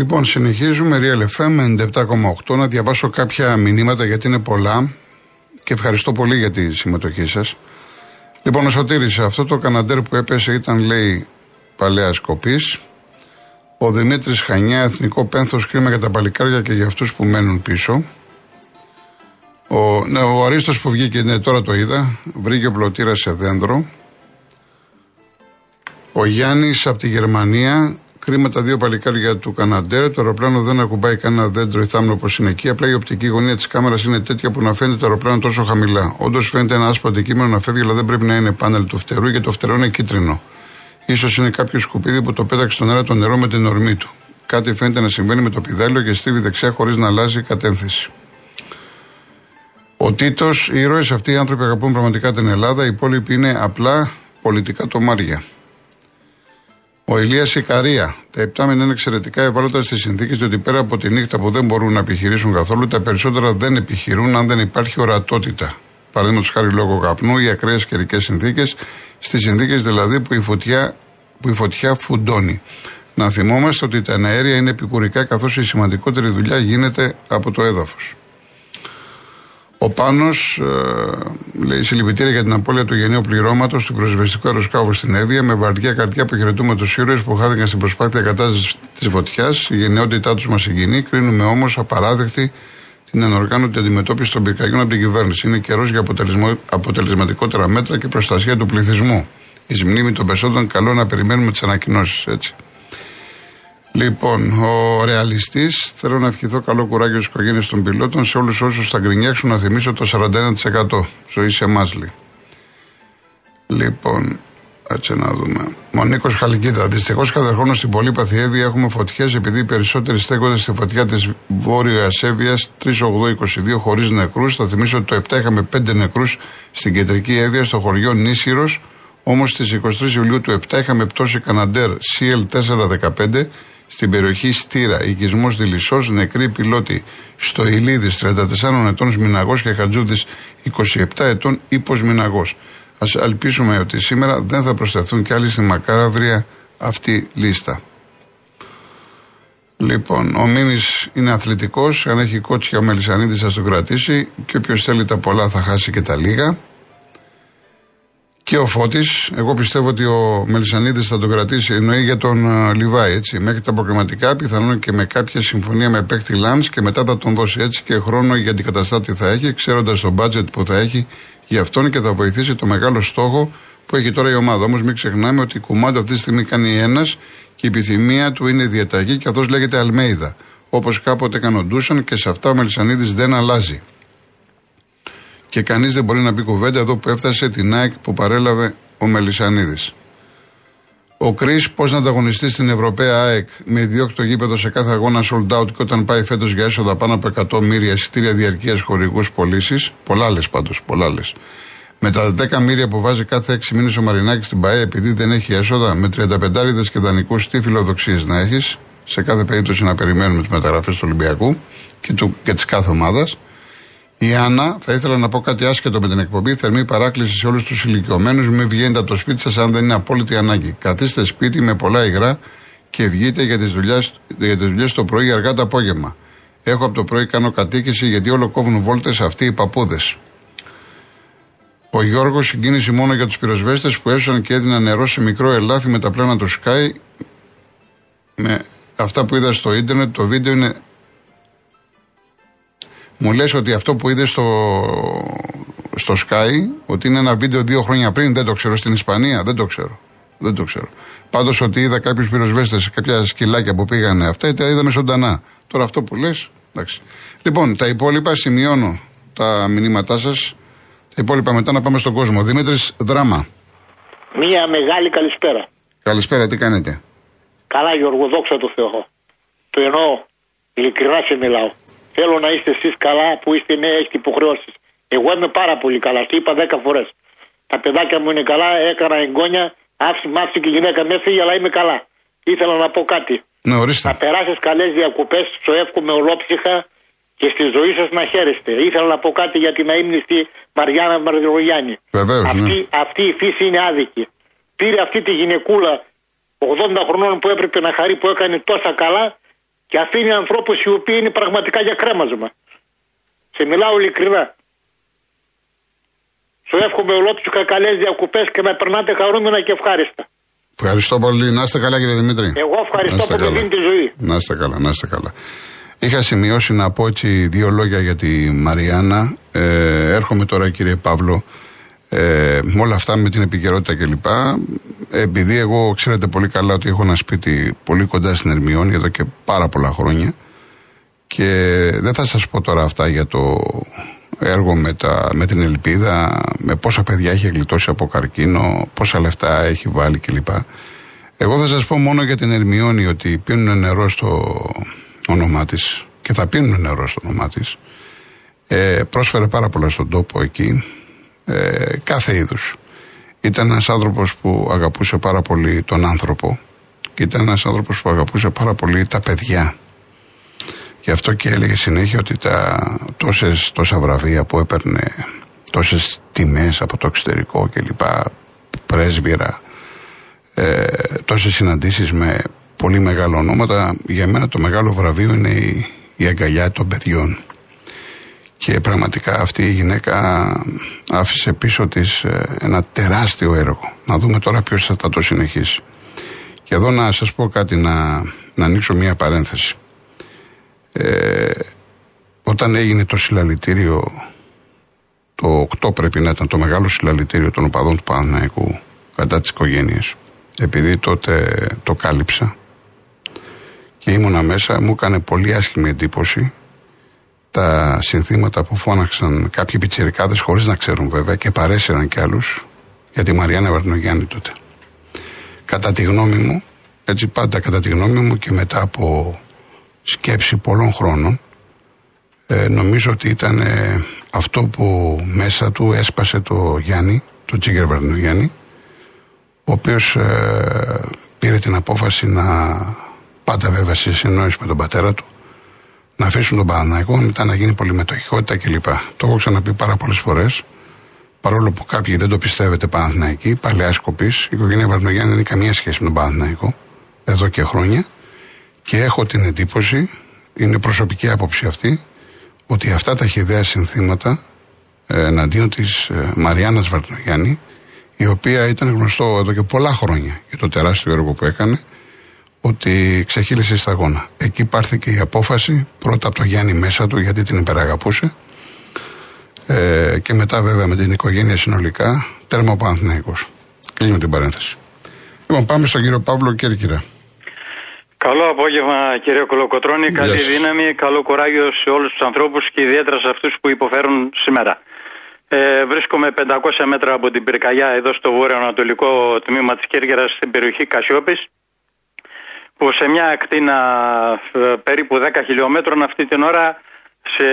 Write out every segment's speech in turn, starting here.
Λοιπόν, συνεχίζουμε. Real FM 97,8. Να διαβάσω κάποια μηνύματα γιατί είναι πολλά και ευχαριστώ πολύ για τη συμμετοχή σας. Λοιπόν, ο Σωτήρης, αυτό το καναντέρ που έπεσε ήταν, λέει, παλαιά σκοπής. Ο Δημήτρης Χανιά, εθνικό πένθος κρίμα για τα παλικάρια και για αυτούς που μένουν πίσω. Ο, ναι, ο Αρίστος που βγήκε, ναι, τώρα το είδα, βρήκε πλωτήρας σε δέντρο. Ο Γιάννης από τη Γερμανία, κρίμα τα δύο παλικάρια του Καναντέρ. Το αεροπλάνο δεν ακουμπάει κανένα δέντρο ή θάμνο όπως είναι εκεί. Απλά η οπτική γωνία της κάμερας είναι τέτοια που να φαίνεται το αεροπλάνο τόσο χαμηλά. Όντως φαίνεται ένα άσπρο αντικείμενο να φεύγει, αλλά δεν πρέπει να είναι πάνελ του φτερού, γιατί το φτερό είναι κίτρινο. σω είναι κάποιο σκουπίδι που το πέταξε στον αέρα το νερό με την ορμή του. Κάτι φαίνεται να συμβαίνει με το πιδάλιο και στρίβει δεξιά χωρίς να αλλάζει κατεύθυνση. Ο Τίτος, οι ήρωες αυτοί οι άνθρωποι αγαπούν πραγματικά την Ελλάδα, οι υπόλοιποι είναι απλά πολιτικά τομάρια. Ο Ηλίας Ικαρία. Τα επτάμινα είναι εξαιρετικά ευάλωτα στις συνθήκες, διότι πέρα από τη νύχτα που δεν μπορούν να επιχειρήσουν καθόλου, τα περισσότερα δεν επιχειρούν αν δεν υπάρχει ορατότητα. Παραδείγματος χάρη λόγω καπνού ή ακραίες καιρικές συνθήκες, στις συνθήκες δηλαδή που η, φωτιά, που η φωτιά φουντώνει. Να θυμόμαστε ότι τα αέρια είναι επικουρικά καθώς η σημαντικότερη δουλειά γίνεται από το έδαφος. Ο Πάνος ε, λέει συλληπιτήρια για την απώλεια του γενναίου πληρώματος του προσβεστικού αεροσκάφου στην Εύβοια. Με βαριά καρδιά που χαιρετούμε του ήρωες που χάθηκαν στην προσπάθεια κατάστασης της φωτιάς. Η γενναιότητά τους μας συγκινεί. Κρίνουμε όμως απαράδεκτη την ανοργάνωτη αντιμετώπιση των πυρκαγιών από την κυβέρνηση. Είναι καιρός για αποτελεσματικότερα μέτρα και προστασία του πληθυσμού. Η μνήμη των πεσόντων καλό να περιμένουμε τις ανακοινώσεις έτσι. Λοιπόν, ο ρεαλιστής, θέλω να ευχηθώ καλό κουράγιο στις οικογένειες των πιλότων, σε όλους όσους θα γκρινιάξουν να θυμίσω το 41% ζωή σε μάσλι. Λοιπόν, έτσι να δούμε. Μονίκο Χαλκίδα. Δυστυχώς κάθε χρόνο στην πολύπαθη Εύη έχουμε φωτιές επειδή οι περισσότεροι στέκονται στη φωτιά της Βόρειας Εύβοιας 3-8-22 χωρίς νεκρούς. Θα θυμίσω ότι το 7 είχαμε 5 νεκρούς στην κεντρική Εύβοια στο χωριό Νίσυρο. Όμως στις 23 Ιουλίου του 7 είχαμε πτώση Καναντέρ CL415 στην περιοχή Στήρα, οικισμός Δηλησός, νεκρή πιλότη στο Ηλίδη 34 ετών Μιναγό και Χατζούδης 27 ετών ύπος Μιναγό. Α ελπίσουμε ότι σήμερα δεν θα προσθεθούν κι άλλοι στη μακάβρια αυτή λίστα. Λοιπόν, ο Μίμης είναι αθλητικός. Αν έχει κότσια ο Μελισανίδης θα τον κρατήσει. Και όποιος θέλει τα πολλά θα χάσει και τα λίγα. Και ο Φώτης, εγώ πιστεύω ότι ο Μελισανίδης θα τον κρατήσει, εννοεί για τον uh, Λιβάη, έτσι. Μέχρι τα προκριματικά, πιθανόν και με κάποια συμφωνία με παίκτη Λαν και μετά θα τον δώσει έτσι και χρόνο για την καταστάτη θα έχει, ξέροντας το μπάτζετ που θα έχει για αυτόν και θα βοηθήσει το μεγάλο στόχο που έχει τώρα η ομάδα. Όμως μην ξεχνάμε ότι η κουμάντο αυτή τη στιγμή κάνει ένας και η επιθυμία του είναι διαταγή και αυτό λέγεται Αλμέιδα. Όπως κάποτε κανοντούσαν και σε αυτά ο Μελισανίδης δεν αλλάζει και κανείς δεν μπορεί να πει κουβέντα εδώ που έφτασε την ΑΕΚ που παρέλαβε ο Μελισανίδης. Ο Κρι, πώς να ανταγωνιστεί στην Ευρωπαία ΑΕΚ; Με ιδιόκτητο γήπεδο σε κάθε αγώνα sold out και όταν πάει φέτος για έσοδα πάνω από 100 μύρια εισιτήρια διαρκείας χορηγούς πωλήσεις. Πολλά λε πάντως, πολλά λε. Με τα 10 μύρια που βάζει κάθε 6 μήνες ο Μαρινάκης στην ΠαΕ επειδή δεν έχει έσοδα, με 35 και δανεικούς, τι φιλοδοξίες να έχεις, σε κάθε περίπτωση να περιμένουμε τις μεταγραφές του Ολυμπιακού και, και της κάθε ομάδας. Η Άννα, θα ήθελα να πω κάτι άσχετο με την εκπομπή. Θερμή παράκληση σε όλους τους ηλικιωμένους. Μην βγαίνετε από το σπίτι σας αν δεν είναι απόλυτη ανάγκη. Καθίστε σπίτι με πολλά υγρά και βγείτε για τις δουλειές το πρωί αργά το απόγευμα. Έχω από το πρωί κάνω κατοίκηση γιατί όλο κόβουν βόλτες αυτοί οι παππούδες. Ο Γιώργος συγκίνηση μόνο για τους πυροσβέστες που έσωσαν και έδιναν νερό σε μικρό ελάφι με τα πλάνα του Sky. Με αυτά που είδα στο ίντερνετ, το βίντεο είναι μου λες ότι αυτό που είδες στο, στο Sky, ότι είναι ένα βίντεο δύο χρόνια πριν, δεν το ξέρω. Στην Ισπανία, δεν το ξέρω. Δεν το ξέρω. Πάντως ότι είδα κάποιους πυροσβέστες, κάποια σκυλάκια που πήγανε αυτά, τα είδαμε ζωντανά. Τώρα αυτό που λες, εντάξει. Λοιπόν, τα υπόλοιπα σημειώνω τα μηνύματά σας. Τα υπόλοιπα μετά να πάμε στον κόσμο. Δημήτρης Δράμα. Μία μεγάλη καλησπέρα. Καλησπέρα, τι κάνετε; Καλά, Γιώργο, δόξα τω Θεώ. Το εννοώ. Ειλικρινά σε μιλάω. Θέλω να είστε εσείς καλά που είστε νέοι, έχετε υποχρεώσεις. Εγώ είμαι πάρα πολύ καλά. Το είπα δέκα φορές. Τα παιδάκια μου είναι καλά, έκανα εγγόνια, άφησε μάθηση και η γυναίκα με έφυγε, αλλά είμαι καλά. Ήθελα να πω κάτι. Ναι, ορίστε. Να περάσεις καλές διακοπές, σου εύχομαι ολόψυχα και στη ζωή σας να χαίρεστε. Ήθελα να πω κάτι για την αίμνηστη Μαριάννα Μαρδρογιάννη. Βεβαίως. Αυτή, ναι. αυτή η φύση είναι άδικη. Πήρε αυτή τη γυναικούλα 80 χρονών που έπρεπε να χαρεί που έκανε τόσα καλά και αφήνει ανθρώπους οι οποίοι είναι πραγματικά για κρέμασμα. Σε μιλάω ειλικρινά. Σου εύχομαι ολόκληρου κακαλές διακοπές και με περνάτε χαρούμενα και ευχάριστα. Ευχαριστώ πολύ. Να είστε καλά, κύριε Δημήτρη. Εγώ ευχαριστώ που μου δίνει τη ζωή. Να είστε καλά, να είστε καλά. Είχα σημειώσει να πω έτσι δύο λόγια για τη Μαριάννα. Ε, έρχομαι τώρα, κύριε Παύλο, ε, με όλα αυτά με την επικαιρότητα κλπ. Επειδή εγώ ξέρετε πολύ καλά ότι έχω ένα σπίτι πολύ κοντά στην Ερμιόνη εδώ και πάρα πολλά χρόνια και δεν θα σας πω τώρα αυτά για το έργο με, τα, με την ελπίδα, με πόσα παιδιά έχει γλιτώσει από καρκίνο, πόσα λεφτά έχει βάλει κλπ. Εγώ θα σας πω μόνο για την Ερμιόνη ότι πίνουν νερό στο όνομά της και θα πίνουν νερό στο όνομά της. Ε, πρόσφερε πάρα πολλά στον τόπο εκεί, ε, κάθε είδους. Ήταν ένας άνθρωπος που αγαπούσε πάρα πολύ τον άνθρωπο και ήταν ένας άνθρωπος που αγαπούσε πάρα πολύ τα παιδιά. Γι' αυτό και έλεγε συνέχεια ότι τα τόσες, τόσα βραβεία που έπαιρνε, τόσες τιμές από το εξωτερικό κλπ, πρέσβυρα, ε, τόσες συναντήσεις με πολύ μεγάλα ονόματα, για μένα το μεγάλο βραβείο είναι η, η αγκαλιά των παιδιών. Και πραγματικά αυτή η γυναίκα άφησε πίσω της ε, ένα τεράστιο έργο. Να δούμε τώρα ποιος θα το συνεχίσει. Και εδώ να σας πω κάτι, να, να ανοίξω μία παρένθεση. Ε, όταν έγινε το συλλαλητήριο, το 8 πρέπει να ήταν το μεγάλο συλλαλητήριο των οπαδών του Παναναϊκού κατά τις οικογένειες, επειδή τότε το κάλυψα και ήμουνα μέσα, μου έκανε πολύ άσχημη εντύπωση τα συνθήματα που φώναξαν κάποιοι πιτσιρικάδες χωρίς να ξέρουν βέβαια και παρέσυραν κι άλλους για τη Μαριάννα Βαρνογιάννη τότε. Κατά τη γνώμη μου, έτσι πάντα κατά τη γνώμη μου και μετά από σκέψη πολλών χρόνων, ε, νομίζω ότι ήταν ε, αυτό που μέσα του έσπασε το Γιάννη, το Τσίγκερ Βαρνογιάννη, ο οποίος ε, πήρε την απόφαση να πάντα βέβαια σε συνεννόηση με τον πατέρα του, να αφήσουν τον Παναναϊκό, μετά να γίνει πολυμετοχικότητα κλπ. Το έχω ξαναπεί πάρα πολλές φορές. Παρόλο που κάποιοι δεν το πιστεύετε Παναθηναϊκοί, παλαιά σκοπή, η οικογένεια Βαρνογιάννη δεν έχει καμία σχέση με τον Παναθηναϊκό εδώ και χρόνια. Και έχω την εντύπωση, είναι προσωπική άποψη αυτή, ότι αυτά τα χιδέα συνθήματα ε, εναντίον της ε, Μαριάννας Βαρνογιάννη, η οποία ήταν γνωστό εδώ και πολλά χρόνια για το τεράστιο έργο που έκανε, ότι ξεχύλισε σταγόνα. Εκεί πάρθηκε η απόφαση, πρώτα από το Γιάννη μέσα του, γιατί την υπεραγαπούσε, ε, και μετά βέβαια με την οικογένεια συνολικά, τέρμα ο Παναθηναϊκός. Κλείνω την παρένθεση. Λοιπόν, πάμε στον κύριο Παύλο Κέρκυρα. Καλό απόγευμα κύριε Κολοκοτρώνη, καλή δύναμη, καλό κουράγιο σε όλους τους ανθρώπους και ιδιαίτερα σε αυτούς που υποφέρουν σήμερα. Ε, βρίσκομαι 500 μέτρα από την πυρκαγιά εδώ στο βόρειο-ανατολικό τμήμα της Κέρκυρας στην περιοχή Κασιόπης που σε μια ακτίνα ε, περίπου 10 χιλιόμετρων αυτή την ώρα σε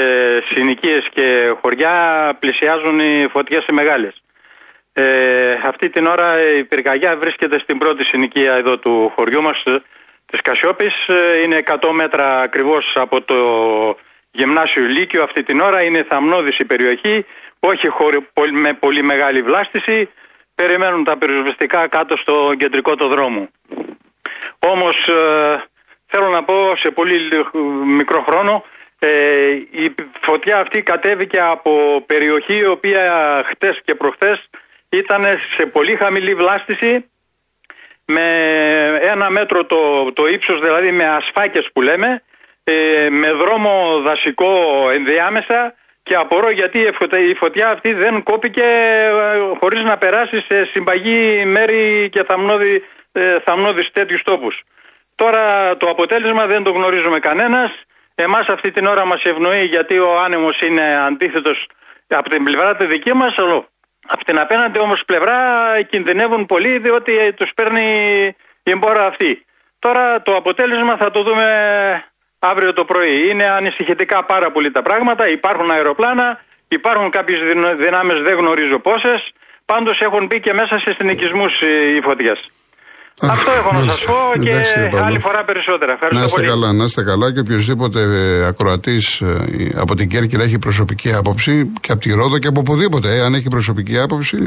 συνοικίες και χωριά πλησιάζουν οι φωτιές οι μεγάλες. Ε, αυτή την ώρα η πυρκαγιά βρίσκεται στην πρώτη συνοικία εδώ του χωριού μας της Κασιόπης. Ε, είναι 100 μέτρα ακριβώς από το γυμνάσιο Λύκειο αυτή την ώρα. Είναι θαμνώδης η περιοχή, όχι με πολύ μεγάλη βλάστηση. Περιμένουν τα πυροσβεστικά κάτω στο κεντρικό το δρόμο. Όμως ε, θέλω να πω σε πολύ μικρό χρόνο ε, η φωτιά αυτή κατέβηκε από περιοχή η οποία χτες και προχτές ήταν σε πολύ χαμηλή βλάστηση με ένα μέτρο το, το ύψος δηλαδή με ασφάκες που λέμε ε, με δρόμο δασικό ενδιάμεσα και απορώ γιατί η φωτιά αυτή δεν κόπηκε χωρίς να περάσει σε συμπαγή μέρη και θαμνώδη ε, θαμνώδεις τέτοιους τόπους. Τώρα το αποτέλεσμα δεν το γνωρίζουμε κανένας. Εμάς αυτή την ώρα μας ευνοεί γιατί ο άνεμος είναι αντίθετος από την πλευρά τη δική μας, από την απέναντι όμως πλευρά κινδυνεύουν πολύ διότι τους παίρνει η εμπόρα αυτή. Τώρα το αποτέλεσμα θα το δούμε αύριο το πρωί. Είναι ανησυχητικά πάρα πολύ τα πράγματα. Υπάρχουν αεροπλάνα, υπάρχουν κάποιες δυνάμεις, δεν γνωρίζω πόσες. Πάντως έχουν μπει και μέσα σε συνοικισμούς οι φωτιές. Αυτό έχω να σας πω και άλλη φορά περισσότερα. Ευχαριστώ να είστε πολύ. καλά, να είστε καλά και οποιοδήποτε ε, ακροατής ε, από την Κέρκυρα έχει προσωπική άποψη και από τη Ρόδο και από οπουδήποτε. Ε, αν έχει προσωπική άποψη,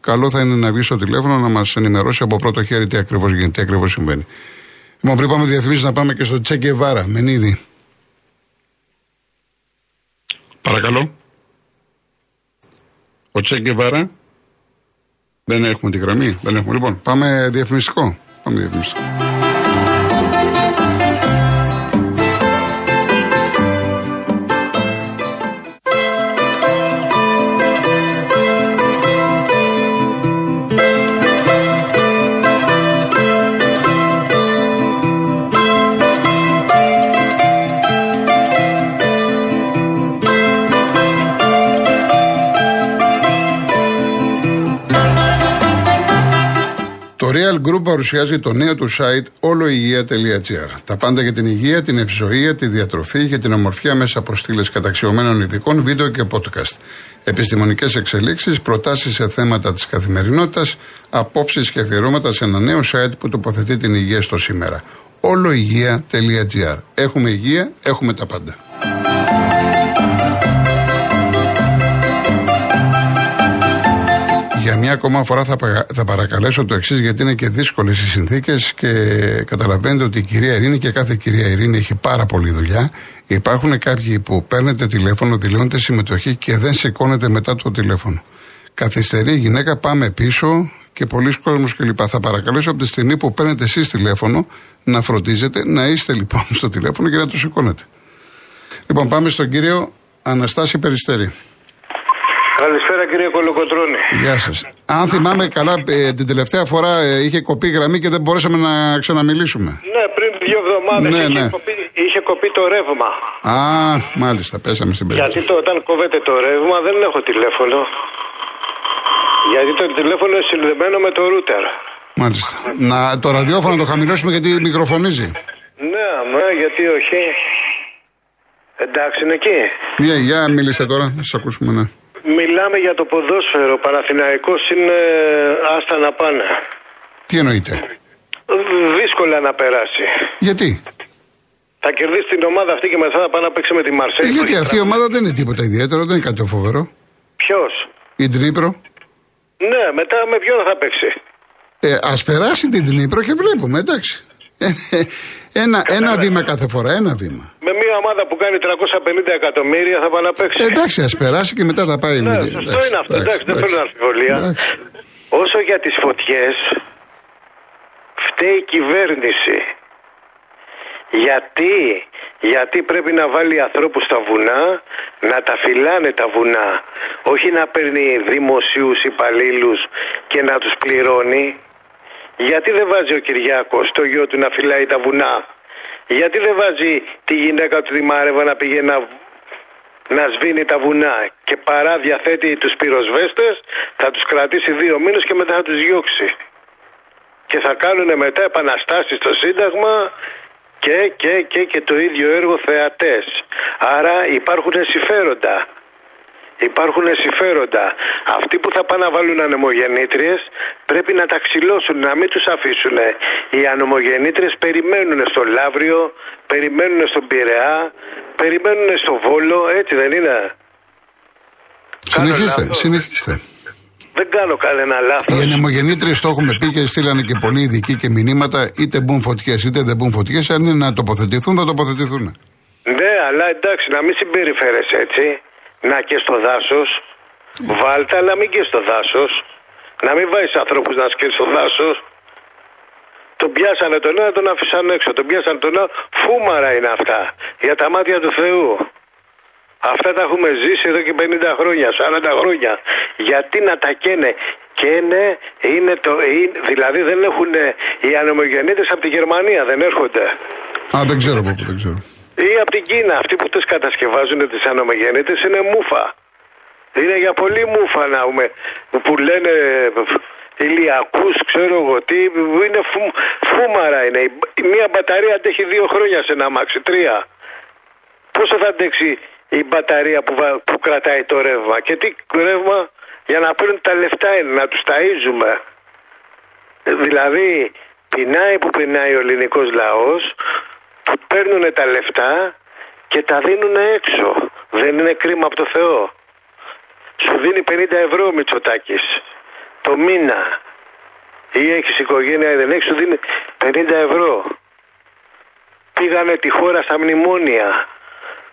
καλό θα είναι να βγει στο τηλέφωνο να μας ενημερώσει από πρώτο χέρι τι ακριβώς γίνεται, τι ακριβώς συμβαίνει. Λοιπόν, πριν πάμε διαφημίσεις να πάμε και στο Τσέκε Βάρα, Μενίδη. Παρακαλώ. Ο Τσέκε Βάρα. Δεν έχουμε τη γραμμή. Δεν έχουμε. Λοιπόν, πάμε διαφημιστικό. Πάμε διαφημιστικό. Real Group παρουσιάζει το νέο του site oloigia.gr. Τα πάντα για την υγεία, την ευζοία, τη διατροφή και την ομορφιά μέσα από στήλες καταξιωμένων ειδικών, βίντεο και podcast. Επιστημονικές εξελίξεις, προτάσεις σε θέματα της καθημερινότητας, απόψεις και αφιερώματα σε ένα νέο site που τοποθετεί την υγεία στο σήμερα. oloigia.gr. Έχουμε υγεία, έχουμε τα πάντα. Για μια ακόμα φορά θα, θα παρακαλέσω το εξής, γιατί είναι και δύσκολες οι συνθήκες και καταλαβαίνετε ότι η κυρία Ειρήνη και κάθε κυρία Ειρήνη έχει πάρα πολλή δουλειά. Υπάρχουν κάποιοι που παίρνετε τηλέφωνο, δηλώνετε συμμετοχή και δεν σηκώνετε μετά το τηλέφωνο. Καθυστερεί η γυναίκα, πάμε πίσω και πολλοί κόσμοι κλπ. Θα παρακαλέσω από τη στιγμή που παίρνετε εσείς τηλέφωνο να φροντίζετε να είστε λοιπόν στο τηλέφωνο και να το σηκώνετε. Λοιπόν, πάμε στον κύριο Αναστάση Περιστέρη. Καλησπέρα κύριε Κολοκοτρώνη. Γεια σας. Αν θυμάμαι καλά, ε, την τελευταία φορά ε, είχε κοπεί γραμμή και δεν μπορέσαμε να ξαναμιλήσουμε. Ναι, πριν δύο εβδομάδες Ναι, είχε, ναι. κοπεί, είχε κοπεί το ρεύμα. Α, μάλιστα, πέσαμε στην περίπτωση. Γιατί το, όταν κόβεται το ρεύμα δεν έχω τηλέφωνο. Γιατί το τηλέφωνο είναι συνδεμένο με το ρούτερ. Μάλιστα. Να, το ραδιόφωνο το χαμηλώσουμε γιατί μικροφωνίζει. Ναι, αμέ, γιατί όχι. Εντάξει, είναι εκεί. Για, για μιλήστε τώρα, να σας ακούσουμε, ναι. Μιλάμε για το ποδόσφαιρο. Παναθηναϊκός είναι άστα να πάνε. Τι εννοείτε. Δύσκολα να περάσει. Γιατί; Θα κερδίσει την ομάδα αυτή και μετά θα πάει να παίξει με τη Ε, Μαρσέλη. γιατί αυτή η ομάδα δεν είναι τίποτα ιδιαίτερο, δεν είναι κάτι το φοβερό. Ποιος; Η Τρίπρο. Ναι, μετά με ποιον θα παίξει; Ε, Α περάσει την Τρίπρο και βλέπουμε, εντάξει. Ε, ε, ένα, ένα βήμα κάθε φορά, ένα βήμα. Με μια ομάδα που κάνει 350 εκατομμύρια θα πάει να παίξει. Ε, εντάξει, ας περάσει και μετά θα πάει. ναι, με- σωστό εντάξει, είναι αυτό. Εντάξει, δεν εντάξει, θέλω αμφιβολία. εντάξει. Όσο για τις φωτιές, φταίει η κυβέρνηση. Γιατί, γιατί πρέπει να βάλει ανθρώπους στα βουνά, να τα φυλάνε τα βουνά. Όχι να παίρνει δημοσίους υπαλλήλους και να τους πληρώνει. Γιατί δεν βάζει ο Κυριάκος το γιο του να φυλάει τα βουνά; Γιατί δεν βάζει τη γυναίκα του τη Μάρεβα να πηγαίνει να να σβήνει τα βουνά και παρά διαθέτει τους πυροσβέστες θα τους κρατήσει δύο μήνες και μετά θα τους διώξει. Και θα κάνουν μετά επαναστάσεις στο Σύνταγμα και, και, και, και το ίδιο έργο θεατές. Άρα υπάρχουν συμφέροντα. Υπάρχουν συμφέροντα. Αυτοί που θα πάνε να βάλουν ανεμογεννήτριες πρέπει να τα ξυλώσουν, να μην τους αφήσουν. Οι ανεμογεννήτριες περιμένουν στο Λαύριο, περιμένουν στον Πειραιά, περιμένουν στο Βόλο, έτσι δεν είναι; Συνεχίστε, λάθος. συνεχίστε. Δεν κάνω κανένα λάθος. Οι ανεμογεννήτριες το έχουμε πει και στείλανε και πολλοί ειδικοί και μηνύματα, είτε μπουν φωτιές είτε δεν μπουν φωτιές. Αν είναι να τοποθετηθούν, θα τοποθετηθούν. Ναι, αλλά εντάξει, να μην συμπεριφέρεσαι έτσι. Να και στο δάσος. Βάλτε, αλλά μην και στο δάσος. Να μην βάζεις ανθρώπους να σκέφτεσαι στο δάσος. Τον πιάσανε τον ένα, τον άφησαν έξω. Τον πιάσανε τον άλλο. Φούμαρα είναι αυτά. Για τα μάτια του Θεού. Αυτά τα έχουμε ζήσει εδώ και 50 χρόνια, 40 χρόνια. Γιατί να τα καίνε; Καίνε είναι το. Είναι, δηλαδή δεν έχουν οι ανεμογεννήτες από τη Γερμανία, δεν έρχονται. Α, δεν ξέρω από πού, δεν ξέρω. Ή από την Κίνα. Αυτοί που τις κατασκευάζουν τις ανομογεννήτες είναι μούφα. Είναι για πολύ μούφα να πούμε, που λένε ηλιακούς, ξέρω εγώ τι, είναι φου, φούμαρα είναι. Η- Μία μπαταρία αντέχει δύο χρόνια σε ένα αμάξι, τρία. Πόσο θα αντέξει η μπαταρία που, βα- που κρατάει το ρεύμα; Και τι ρεύμα; Για να παίρνουν τα λεφτά είναι, να τους ταΐζουμε. Δηλαδή, πεινάει που πεινάει ο ελληνικός λαός που παίρνουν τα λεφτά και τα δίνουν έξω. Δεν είναι κρίμα από το Θεό. Σου δίνει 50 ευρώ ο Μητσοτάκης το μήνα. Ή έχεις οικογένεια ή δεν έχεις, σου δίνει 50 ευρώ. πήγανε τη χώρα στα μνημόνια.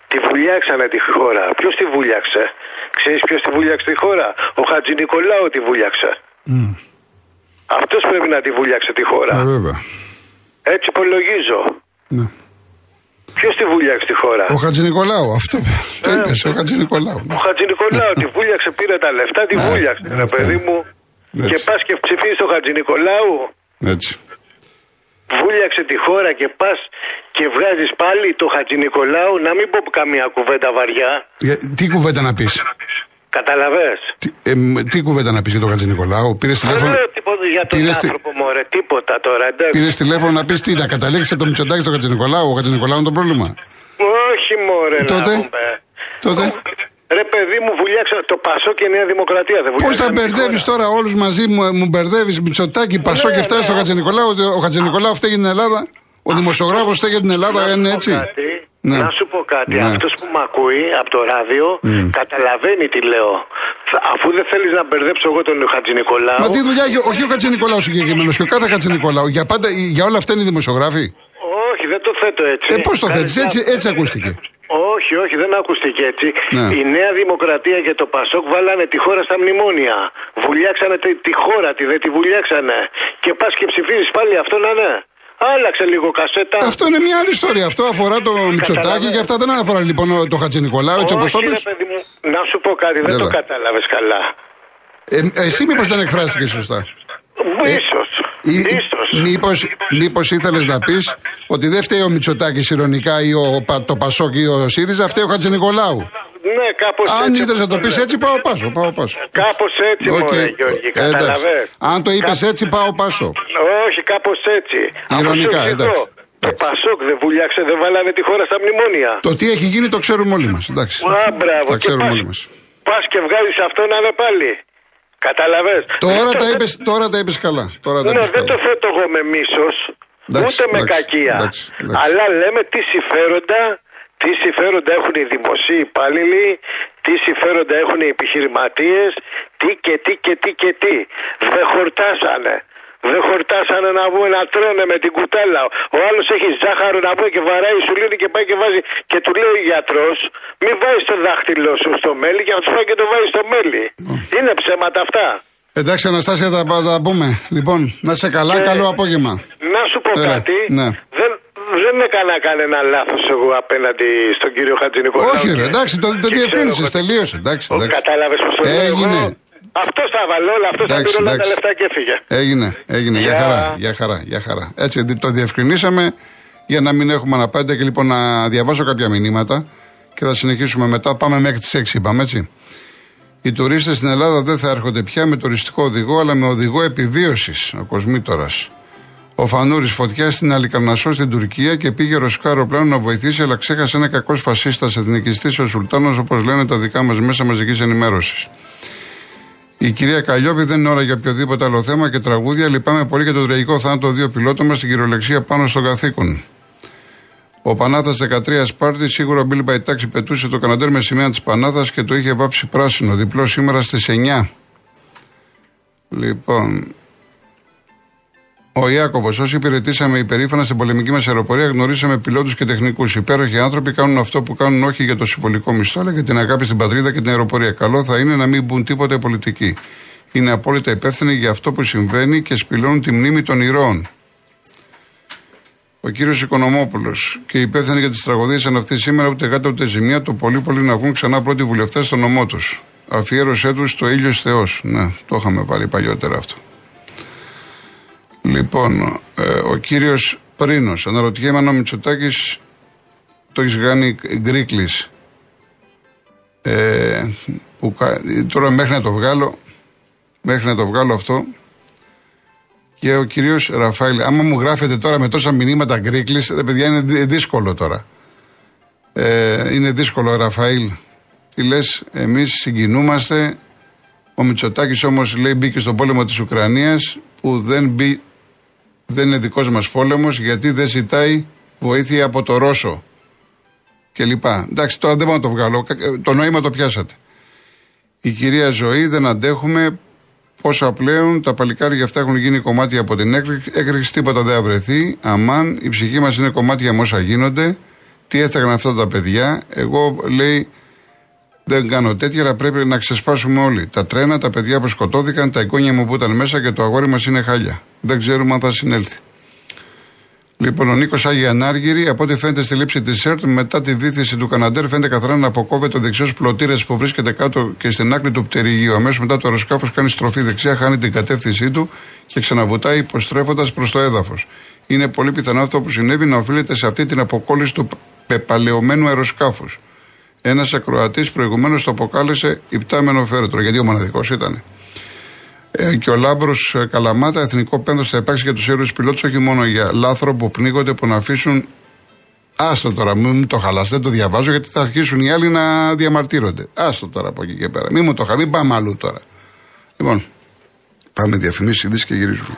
Τη βουλιάξανε τη χώρα. Ποιος τη βούλιαξε. Ξέρεις ποιος τη βούλιαξε τη χώρα; Ο Χατζη Νικολάου τη βούλιαξε. Mm. Αυτός πρέπει να τη βούλιαξε τη χώρα. Ε, βέβαια. Έτσι υπολογίζω. Ναι. Ποιος τη βούλιαξε τη χώρα; Ο Χατζη Νικολάου, αυτό. Το είπες, ο Χατζη Νικολάου. Ο Χατζη Νικολάου τη βούλιαξε, πήρε τα λεφτά, τη Ναι, βούλιαξε. Ρε αυτό. παιδί μου. Έτσι. Και πας και ψηφίσεις τον Χατζη Νικολάου. Έτσι. Βούλιαξε τη χώρα και πας και βγάζεις πάλι το Χατζη Νικολάου. Να μην πω καμία κουβέντα βαριά. Για- Τι κουβέντα να πεις. Καταλαβες; Τι, ε, μ, τι κουβέντα να πεις για τον Χατζη Νικολάου; Πήρες Δεν τηλέφωνο, λέω τίποτα για τον Πήρες τη- άνθρωπο, μωρέ. Τίποτα τώρα, εντάξει. πήρες τηλέφωνο να πεις τι, να καταλήξει από το Μητσοτάκι στο Χατζη Νικολάου; Ο Χατζη Νικολάου είναι το πρόβλημα. Όχι, μωρέ, Τότε; να πούμε. Τότε. Ρε παιδί μου, βουλιάξα το Πασό και Νέα Δημοκρατία. Δεν Πώς θα βουλιάξανε τη μπερδεύεις χώρα. τώρα όλους μαζί μου, μου μπερδεύεις Μητσοτάκι, Πασό Ναι, και φτάσει ναι. στο Χατζη Νικολάου. ότι Ο Χατζη Νικολάου φταίει για την Ελλάδα. Ο δημοσιογράφος φταίει για την Ελλάδα, Να σου είναι πω έτσι; κάτι, Ναι. Να σου πω κάτι. Ναι. Αυτός που με ακούει από το ράδιο Mm. καταλαβαίνει τι λέω. Θα- Αφού δεν θέλεις να μπερδέψω εγώ τον Χατζη Νικολάου. Μα τι δουλειά έχει, όχι ο Χατζη Νικολάου συγκεκριμένος, και ο κάθε Χατζη Νικολάου. Για, πάντα, για όλα αυτά είναι οι δημοσιογράφοι; Όχι, δεν το θέτω έτσι. Ε, πώς το Κάνεις θέτεις, έτσι, λάθος. έτσι ακούστηκε. Όχι, όχι, δεν ακούστηκε έτσι. Ναι. Η Νέα Δημοκρατία και το Πασόκ βάλανε τη χώρα στα μνημόνια. Βουλιάξανε τη, τη χώρα, τη δεν τη βουλιάξανε. Και πας και ψηφίζεις πάλι αυτό να ναι. Άλλαξε λίγο κασέτα. Αυτό είναι μια άλλη ιστορία. Αυτό αφορά το Μητσοτάκι καταλαβαίνω. και αυτά δεν αφορά λοιπόν το Χατζη Νικολάου, έτσι όπως το Όχι, πες. ρε παιδί μου, να σου πω κάτι, δεν Έλα. το κατάλαβες καλά. Ε, εσύ μήπως δεν εκφράστηκες σωστά; Ε, Ίσως, ίσως. Μήπω μήπως ήθελες να πεις ότι δεν φταίει ο Μητσοτάκης ηρωνικά ή ο, Πα- το Πασόκ ή ο ΣΥΡΙΖΑ, φταίει ο Χατζη Νικολάου. Ναι, κάπως Αν έτσι. ήθελες να το πεις έτσι, πάω πάσο. Πάω πάσο. Κάπως έτσι, Οκ. μωρέ, Γιώργη, Ε, εντάξει. καταλαβες. Αν το είπες έτσι, πάω πάσο. Όχι, κάπως έτσι. Ηρωνικά, Αφού σε εντάξει. ρωτήσω, Το Πασόκ δεν βουλιάξε, δεν βάλανε τη χώρα στα μνημόνια. Το τι έχει γίνει το ξέρουμε όλοι μας. Εντάξει. Α, μπράβο. Τα Και ξέρουμε πας- όλοι μας. Πας και βγάζεις αυτό να είναι πάλι. Καταλαβες. Τώρα Δεν τα το- είπες, τώρα τα είπες καλά. Τώρα τα Ναι, είπες δεν το καλά. θέτω εγώ με μίσος, Εντάξει, ούτε με εντάξει, κακία. εντάξει, εντάξει. Αλλά λέμε τι συμφέροντα, τι συμφέροντα έχουν οι δημοσίοι υπάλληλοι, τι συμφέροντα έχουν οι επιχειρηματίες, τι και τι και τι και τι. Δεν χορτάσανε. Δεν χορτάσανε να βγουν να τρώνε με την κουτάλα. Ο άλλος έχει ζάχαρο να βγει και βαράει σουλήνη και πάει και βάζει. Και του λέει ο γιατρός, μην βάζεις το δάχτυλό σου στο μέλι και να τους πάει και το βάζεις στο μέλι. Είναι ψέματα αυτά. Εντάξει, Αναστάσια, θα τα, τα πούμε. Λοιπόν, να είσαι καλά, Και- καλό απόγευμα. Να σου πω Έλα, κάτι. ναι. Δεν, δεν έκανα κανένα λάθος εγώ απέναντι στον κύριο Χατζη Νικολάου. Όχι, ρε, και- εντάξει, το, το και διευκρίνησε, ξέρω εγώ- τελείωσε. Εντάξει, Ο, εντάξει. κατάλαβες πως το λέω Έγινε. εγώ. Αυτό θα βάλω όλα, αυτό θα Εντάξει, πήρε όλα τα εντάξει. λεφτά και έφυγε. Έγινε, έγινε. Για Γεια. χαρά, για χαρά, για χαρά. Έτσι, δι- το διευκρινίσαμε για να μην έχουμε αναπάντα και λοιπόν να διαβάσω κάποια μηνύματα και θα συνεχίσουμε μετά. Πάμε μέχρι τις 6, είπαμε έτσι. Οι τουρίστες στην Ελλάδα δεν θα έρχονται πια με τουριστικό οδηγό, αλλά με οδηγό επιβίωσης. Ο Κοσμήτορας. Ο Φανούρη φωτιά στην Αλικαρνασό στην Τουρκία και πήγε ρωσικό αεροπλάνο να βοηθήσει, αλλά ξέχασε ένα κακός φασίστας εθνικιστής ο Σουλτάνος, όπως λένε τα δικά μας μέσα μαζικής ενημέρωσης. Η κυρία Καλλιόπη δεν είναι ώρα για οποιοδήποτε άλλο θέμα και τραγούδια. Λυπάμαι πολύ για τον τραγικό θάνατο των δύο πιλότων μας στην κυριολεξία πάνω στο καθήκον. Ο Πανάθας 13 Σπάρτη, σίγουρα ο Μπίλ Μπαϊτάξη πετούσε το καναντέρ με σημαία της Πανάθας και το είχε βάψει πράσινο. Διπλό σήμερα στις 9. Λοιπόν. Ο Ιάκωβος, όσοι υπηρετήσαμε υπερήφανα στην πολεμική μας αεροπορία, γνωρίσαμε πιλότους και τεχνικούς. Υπέροχοι άνθρωποι κάνουν αυτό που κάνουν όχι για το συμβολικό μισθό, αλλά για την αγάπη στην πατρίδα και την αεροπορία. Καλό θα είναι να μην μπουν τίποτα οι πολιτικοί. Είναι απόλυτα υπεύθυνοι για αυτό που συμβαίνει και σπηλώνουν τη μνήμη των ηρώων. Ο κύριος Οικονομόπουλος και οι υπεύθυνοι για τις τραγωδίες αν αυτή σήμερα ούτε γάτα ούτε ζημιά, το πολύ πολύ να βγουν ξανά πρώτοι βουλευτές στο νομό τους. Αφιέρωσέ τους στο ήλιο Θεός. Ναι, το είχαμε βάλει παλιότερα αυτό. Λοιπόν, ε, ο κύριος Πρίνος, αναρωτιέμαι αν ο Μητσοτάκης το έχεις κάνει γκρίκλι. Ε, που, κα- τώρα μέχρι να το βγάλω, μέχρι να το βγάλω αυτό. Και ο κύριος Ραφάηλ, άμα μου γράφετε τώρα με τόσα μηνύματα γκρίκλι, ρε παιδιά είναι δυ- δύσκολο τώρα. Ε, είναι δύσκολο, Ραφαήλ. Τι λες, εμείς συγκινούμαστε. Ο Μητσοτάκης όμως λέει μπήκε στον πόλεμο της Ουκρανίας που δεν, μπει, δεν είναι δικός μας πόλεμο γιατί δεν ζητάει βοήθεια από το Ρώσο. Και λοιπά. Εντάξει, τώρα δεν μπορώ να το βγάλω. Κα- Το νόημα το πιάσατε. Η κυρία Ζωή δεν αντέχουμε Πόσα πλέον τα παλικάρια αυτά έχουν γίνει κομμάτια από την έκρηξη, τίποτα δεν θα βρεθεί. Αμάν, η ψυχή μας είναι κομμάτια με όσα γίνονται. Τι έφταγαν αυτά τα παιδιά. Εγώ λέει δεν κάνω τέτοια, αλλά πρέπει να ξεσπάσουμε όλοι. Τα τρένα, τα παιδιά που σκοτώθηκαν, τα εικόνια μου που ήταν μέσα και το αγόρι μας είναι χάλια. Δεν ξέρουμε αν θα συνέλθει. Λοιπόν, ο Νίκος Άγια Ανάργυρη, από ό,τι φαίνεται στη λήψη της ΣΕΡΤ, μετά τη βήθηση του Καναντέρ, φαίνεται καθαρά να αποκόβεται ο δεξιός πλωτήρας που βρίσκεται κάτω και στην άκρη του πτερυγίου. Αμέσως μετά το αεροσκάφος κάνει στροφή δεξιά, χάνει την κατεύθυνσή του και ξαναβουτάει υποστρέφοντας προς το έδαφος. Είναι πολύ πιθανό αυτό που συνέβη να οφείλεται σε αυτή την αποκόλληση του πεπαλαιωμένου αεροσκάφους. Ένας ακροατής προηγουμένως το αποκάλεσε υπτάμενο φέρετρο, γιατί ο μοναδικός ήταν. Ε, και ο Λάμπρος ε, Καλαμάτα, εθνικό πένδος θα υπάρξει για τους ήρωε πιλότους, όχι μόνο για λάθρο που πνίγονται, που να αφήσουν. Άστο τώρα, μην το χαλάς, δεν το διαβάζω γιατί θα αρχίσουν οι άλλοι να διαμαρτύρονται. Άστο τώρα από εκεί και πέρα. Μην μου το χαλά, μην πάμε αλλού τώρα. Λοιπόν, πάμε διαφημίσει, ειδήσει και γυρίζουμε.